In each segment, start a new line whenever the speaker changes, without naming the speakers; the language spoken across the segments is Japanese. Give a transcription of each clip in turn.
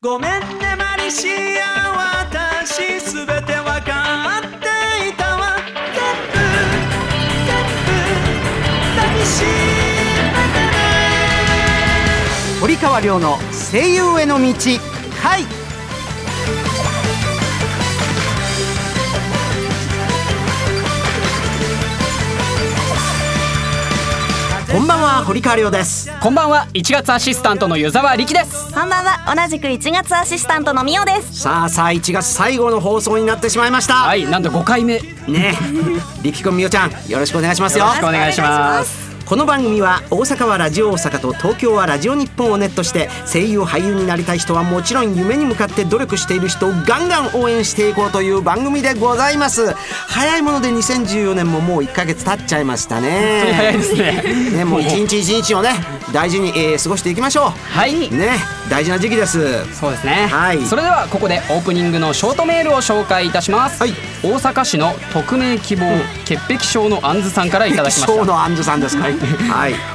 ごめんねマリシア私すべてわかっていたわ。全部全部抱きしめてね
堀川亮の声優への道回。こんばんは堀川亮です。
こんばんは1月アシスタントの湯沢力です。
こんばんは同じく1月アシスタントのみおです。
さあさあ1月最後の放送になってしまいました、
はいなんと5回目。よ
ね力くんみおちゃんよろしくお願いしますよ
ろしくお願いします
この番組は大阪はラジオ大阪と東京はラジオ日本をネットして声優俳優になりたい人はもちろん夢に向かって努力している人をガンガン応援していこうという番組でございます。早いもので2014年ももう1ヶ月経っちゃいましたね。
本当に早いですね。
ねもう一日一日をね大事に、えー過ごしていきましょ
はい、
うね大事な時期です。
そうですね、
はい。
それではここでオープニングのショートメールを紹介いたします、
はい。
大阪市の匿名希望、潔癖症のあんずさんからいただきました。
ショーのアンジュさんですか。はい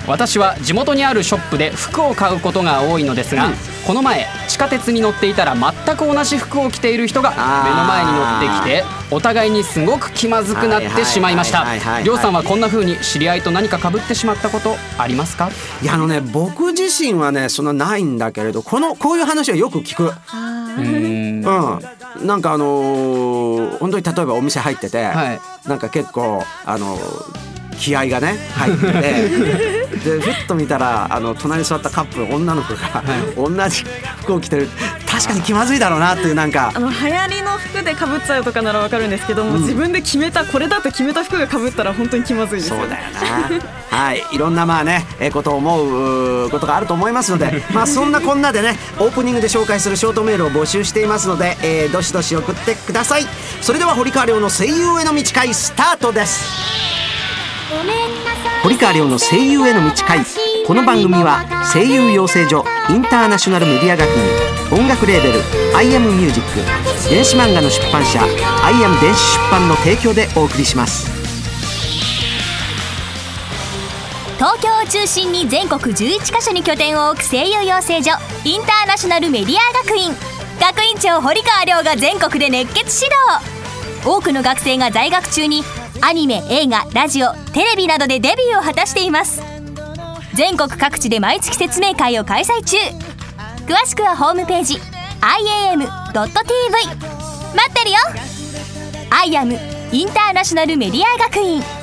私は地元にあるショップで服を買うことが多いのですが、
うん。
この前地下鉄に乗っていたら全く同じ服を着ている人が目の前に乗ってきてお互いにすごく気まずくなってしまいました。
はいはいはいはい
りょうさんはこんな風に知り合いと何か被ってしまったことありますか？
いやあのね僕自身はねそんなないんだけれどこのこういう話はよく聞く。
うー。ん。
うん、なんかあのー本当に例えばお店入ってて、
はい。
なんか結構あのー気合がね入ってて。でふっと見たらあの隣に座ったカップル女の子が、同じ服を着てる。確かに気まずいだろうなっていうなんか。
あの流行りの服で被っちゃうとかならわかるんですけども、自分で決めたこれだと決めた服が被ったら本当に気まずいですよ
そうだよな。はい、いろんなまあね、えーことを思うことがあると思いますので、まあそんなこんなでね、オープニングで紹介するショートメールを募集していますので、えーどしどし送ってください。それでは堀川亮の声優への道会スタートです。堀川亮の声優への道会。この番組は声優養成所インターナショナルメディア学院音楽レーベル I am Music 電子漫画の出版社 I am 電子出版の提供でお送りします。
東京を中心に全国11カ所に拠点を置く声優養成所インターナショナルメディア学院学院長堀川亮が全国で熱血指導多くの学生が在学中にアニメ映画ラジオテレビなどでデビューを果たしています。全国各地で毎月説明会を開催中。詳しくはホームページ iam.tv 待ってるよ。IAM インターナショナルメディア学院。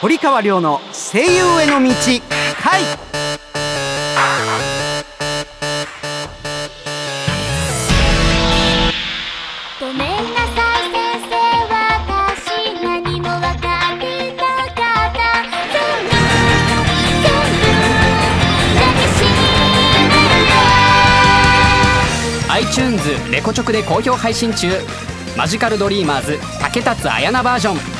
堀川亮の声優への道回。
ごめんなさい先生私何も分かってなかった全部全部抱きしめて
iTunes レコチョクで好評配信中。マジカルドリーマーズ竹達彩菜バージョン。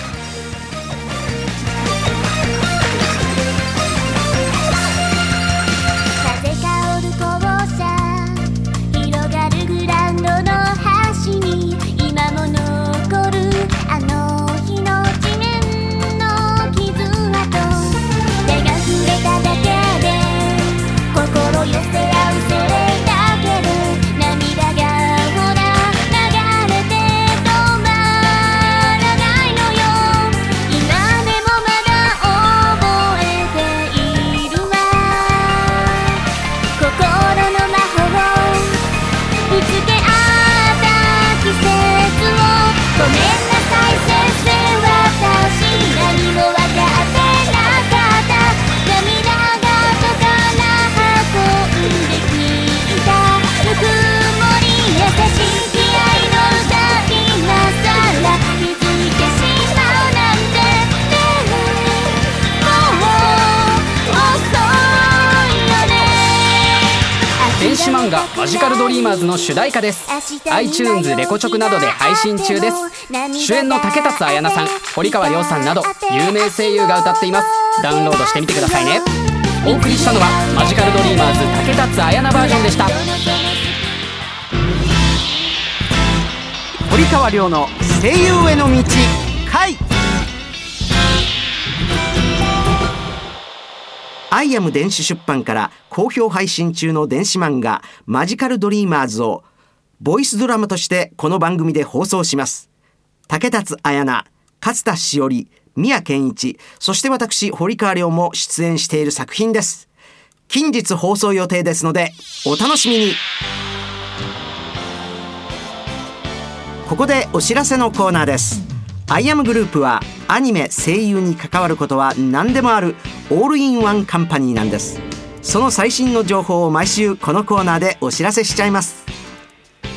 子漫画マジカルドリーマーズの主題歌です。iTunes レコチョクなどで配信中です。主演の竹達彩奈さん堀川亮さんなど有名声優が歌っています。ダウンロードしてみてくださいね。お送りしたのはマジカルドリーマーズ竹達彩奈バージョンでした。
堀川亮の声優への道回。アイアム電子出版から好評配信中の電子漫画マジカルドリーマーズをボイスドラマとしてこの番組で放送します。竹達彩奈勝田しおり宮健一そして私堀川亮も出演している作品です。近日放送予定ですのでお楽しみに。ここでお知らせのコーナーです。アイアムグループはアニメ声優に関わることは何でもあるオールインワンカンパニーなんです。その最新の情報を毎週このコーナーでお知らせしちゃいます。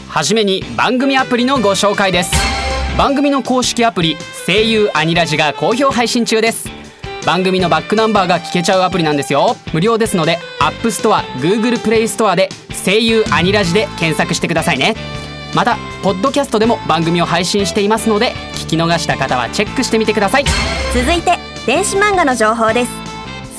はじめに番組アプリのご紹介です。番組の公式アプリ声優アニラジが好評配信中です。番組のバックナンバーが聞けちゃうアプリなんですよ。無料ですので App Store、Google Play Store で声優アニラジで検索してくださいね。またポッドキャストでも番組を配信していますので聞き逃した方はチェックしてみてください。
続いて電子漫画の情報です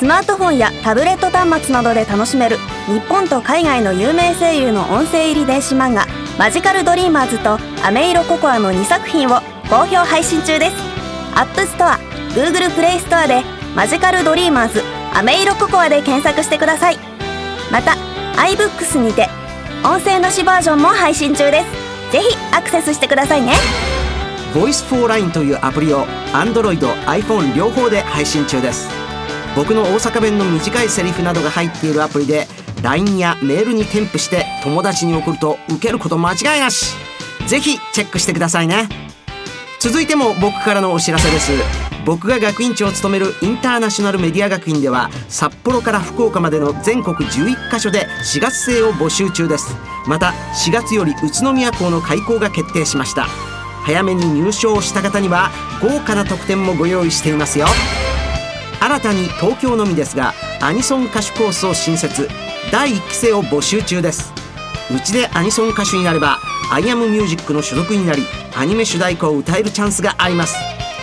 スマートフォンやタブレット端末などで楽しめる日本と海外の有名声優の音声入り電子漫画マジカルドリーマーズとアメイロココアの2作品を好評配信中です。アップストア Google プレイストアでマジカルドリーマーズアメイロココアで検索してください。また iBooks にて音声なしバージョンも配信中です。ぜひアクセスしてくださいね。
Voice for Line というアプリを Android、iPhone 両方で配信中です。僕の大阪弁の短いセリフなどが入っているアプリで LINE やメールに添付して友達に送ると受けること間違いなし。ぜひチェックしてくださいね。続いても僕からのお知らせです。僕が学院長を務めるインターナショナルメディア学院では札幌から福岡までの全国11カ所で4月生を募集中です。また4月より宇都宮校の開校が決定しました。早めに入賞した方には豪華な特典もご用意していますよ。新たに東京のみですがアニソン歌手コースを新設。第1期生を募集中です。うちでアニソン歌手になればアイアムミュージックの所属になりアニメ主題歌を歌えるチャンスがあります。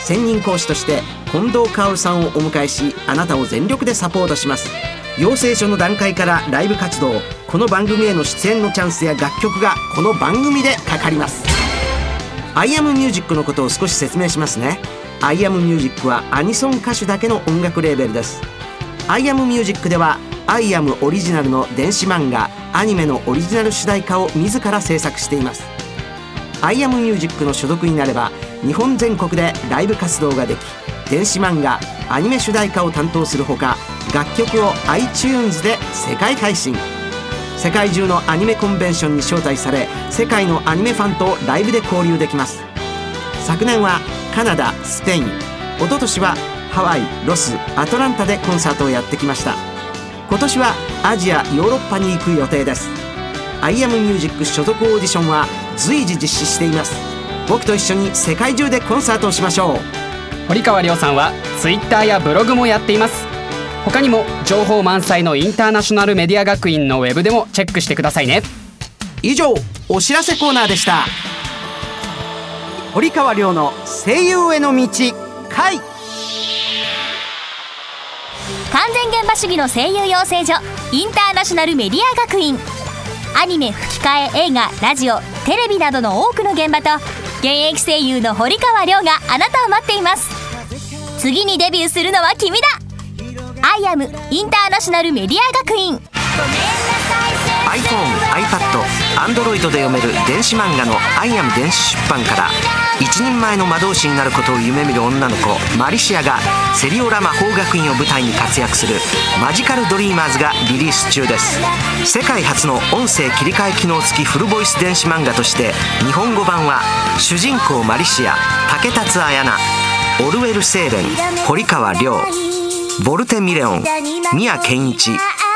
専任講師として近藤薫さんをお迎えしあなたを全力でサポートします。養成所の段階からライブ活動この番組への出演のチャンスや楽曲がこの番組でかかります。アイアムミュージックのことを少し説明しますね。アイアムミュージックはアニソン歌手だけの音楽レーベルです。アイアムミュージックではアイアムオリジナルの電子漫画アニメのオリジナル主題歌を自ら制作しています。アイアムミュージックの所属になれば日本全国でライブ活動ができ電子漫画アニメ主題歌を担当するほか楽曲を iTunes で世界配信。世界中のアニメコンベンションに招待され世界のアニメファンとライブで交流できます。昨年はカナダスペイン。一昨年はハワイロスアトランタでコンサートをやってきました。今年はアジアヨーロッパに行く予定です。アイアムミュージック所属オーディションは随時実施しています。僕と一緒に世界中でコンサートをしましょう。
堀川亮さんは Twitter やブログもやっています。他にも情報満載のインターナショナルメディア学院のウェブでもチェックしてくださいね。
以上お知らせコーナーでした堀川亮の声優への道回。
完全現場主義の声優養成所インターナショナルメディア学院。アニメ吹き替え映画ラジオテレビなどの多くの現場と現役声優の堀川亮があなたを待っています。次にデビューするのは君だ。アイアムインターナショナルメディア学院。
iPhone、iPad、Android で読める電子漫画の「アイアム電子出版」から一人前の魔導士になることを夢見る女の子マリシアがセリオラ魔法学院を舞台に活躍する「マジカルドリーマーズ」がリリース中です。世界初の音声切り替え機能付きフルボイス電子漫画として日本語版は主人公マリシア竹達彩奈オルウェル・セーレン堀川亮ボルテ・ミレオン宮健一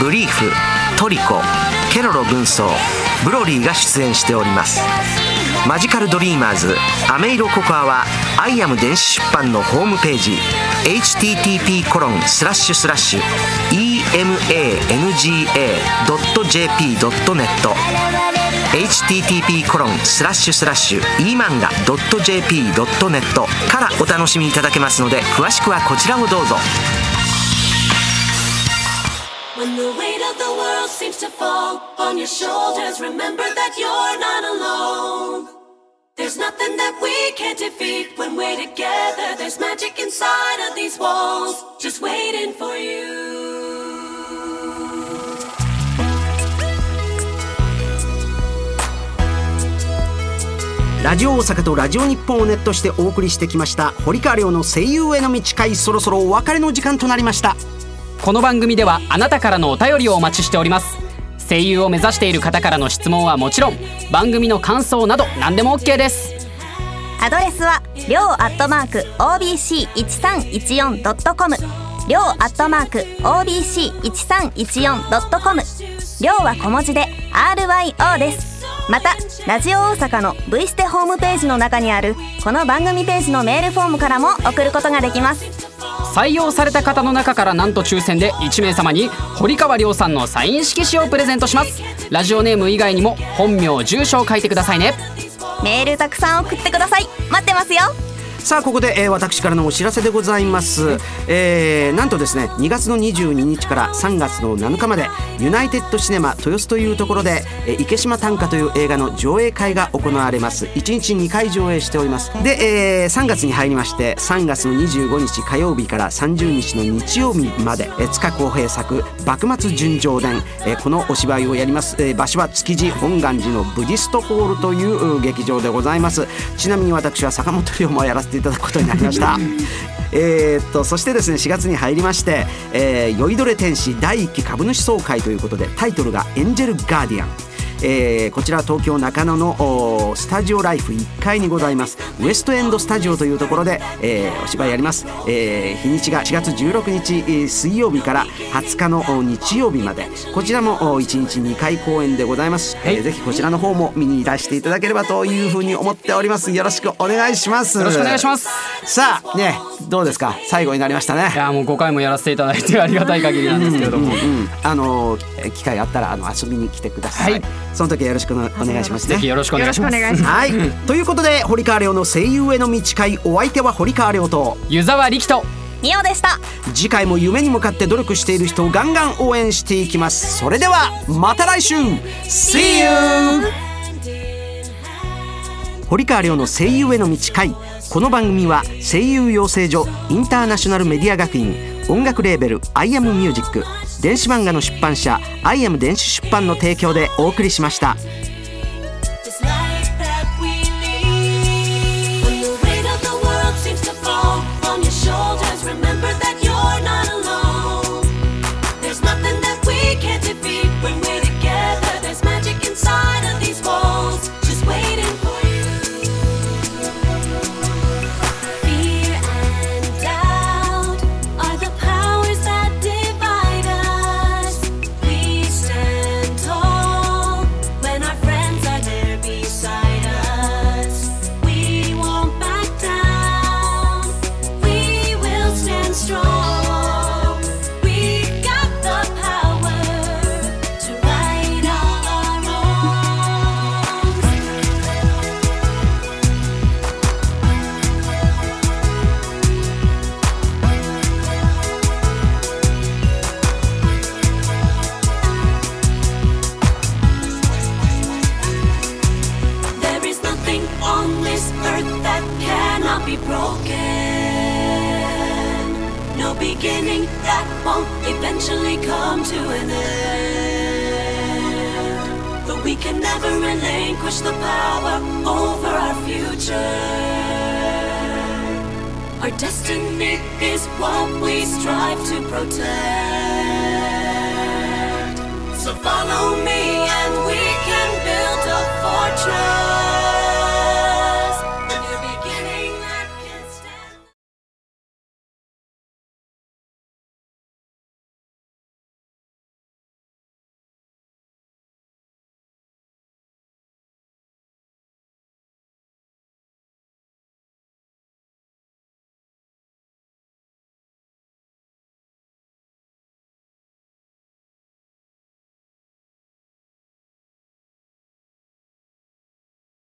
ブリーフトリコケロロ軍曹ブロリーが出演しております。マジカルドリーマーズアメイロココアはアイアム電子出版のホームページ http コロンスラッシュスラッシュ emanga.jp.net http コロンスラッシュスラッシュ emanga.jp.net からお楽しみいただけますので詳しくはこちらをどうぞ。
When the weight of the world seems to fall on your shoulders, remember that you're not alone. There's nothing that we can't defeat when we're together. There's magic inside of these walls, just waiting for you.
ラジオ大阪とラジオ日本をネットしてお送りしてきました堀川亮の声優への道会そろそろお別れの時間となりました
この番組ではあなたからのお便りをお待ちしております。声優を目指している方からの質問はもちろん番組の感想など何でも OK です。
アドレスはりょうアットマーク OBC1314.com りょうアットマーク OBC1314.com りょうは小文字で RYO です。またラジオ大阪の V ステホームページの中にあるこの番組ページのメールフォームからも送ることができます。
採用された方の中からなんと抽選で1名様に堀川亮さんのサイン色紙をプレゼントします。ラジオネーム以外にも本名住所を書いてくださいね。
メールたくさん送ってください。待ってますよ。
さあここで、えー私からのお知らせでございます、えーなんとですね2月の22日から3月の7日までユナイテッドシネマ豊洲というところで「えー池島短歌」という映画の上映会が行われます。1日2回上映しております。で、えー3月に入りまして3月の25日火曜日から30日の日曜日まで、えー塚公平作「幕末純情伝」えーこのお芝居をやります、えー場所は築地本願寺のブディストホールという劇場でございます。ちなみに私は坂本龍馬をやらせていただくことになりました。えっとそしてですね4月に入りまして「えー酔いどれ天使第1期株主総会」ということでタイトルが「エンジェルガーディアン」えーこちらは東京中野のスタジオライフ1階にございます。ウエストエンドスタジオというところで、えーお芝居やります、えー日にちが4月16日、えー水曜日から20日のお日曜日まで。こちらもお1日2回公演でございます、えーぜひこちらの方も見にいらしていただければというふうに思っております。よろしくお願いします。
よろしくお願いします。
さあねどうですか？最後になりましたね。
いやもう5回もやらせていただいてありがたい限りなんですけれども、
うん、あのー機会あったらあの遊びに来てください、
はい
その時はよろしくお願いしますね。
ぜひよろしくお願いします。
はい、ということで堀川亮の声優への道会お相手は堀川亮と
湯沢力人。
ミオでした。
次回も夢に向かって努力している人をガンガン応援していきます。それではまた来週。See you! 堀川亮の声優への道会。この番組は声優養成所インターナショナルメディア学院音楽レーベル「アイアムミュージック電子漫画の出版社「アイアム電子出版」の提供でお送りしました。
Cannot be broken. No beginning that won't eventually come to an end. But we can never relinquish the power over our future. Our destiny is what we strive to protect. So follow me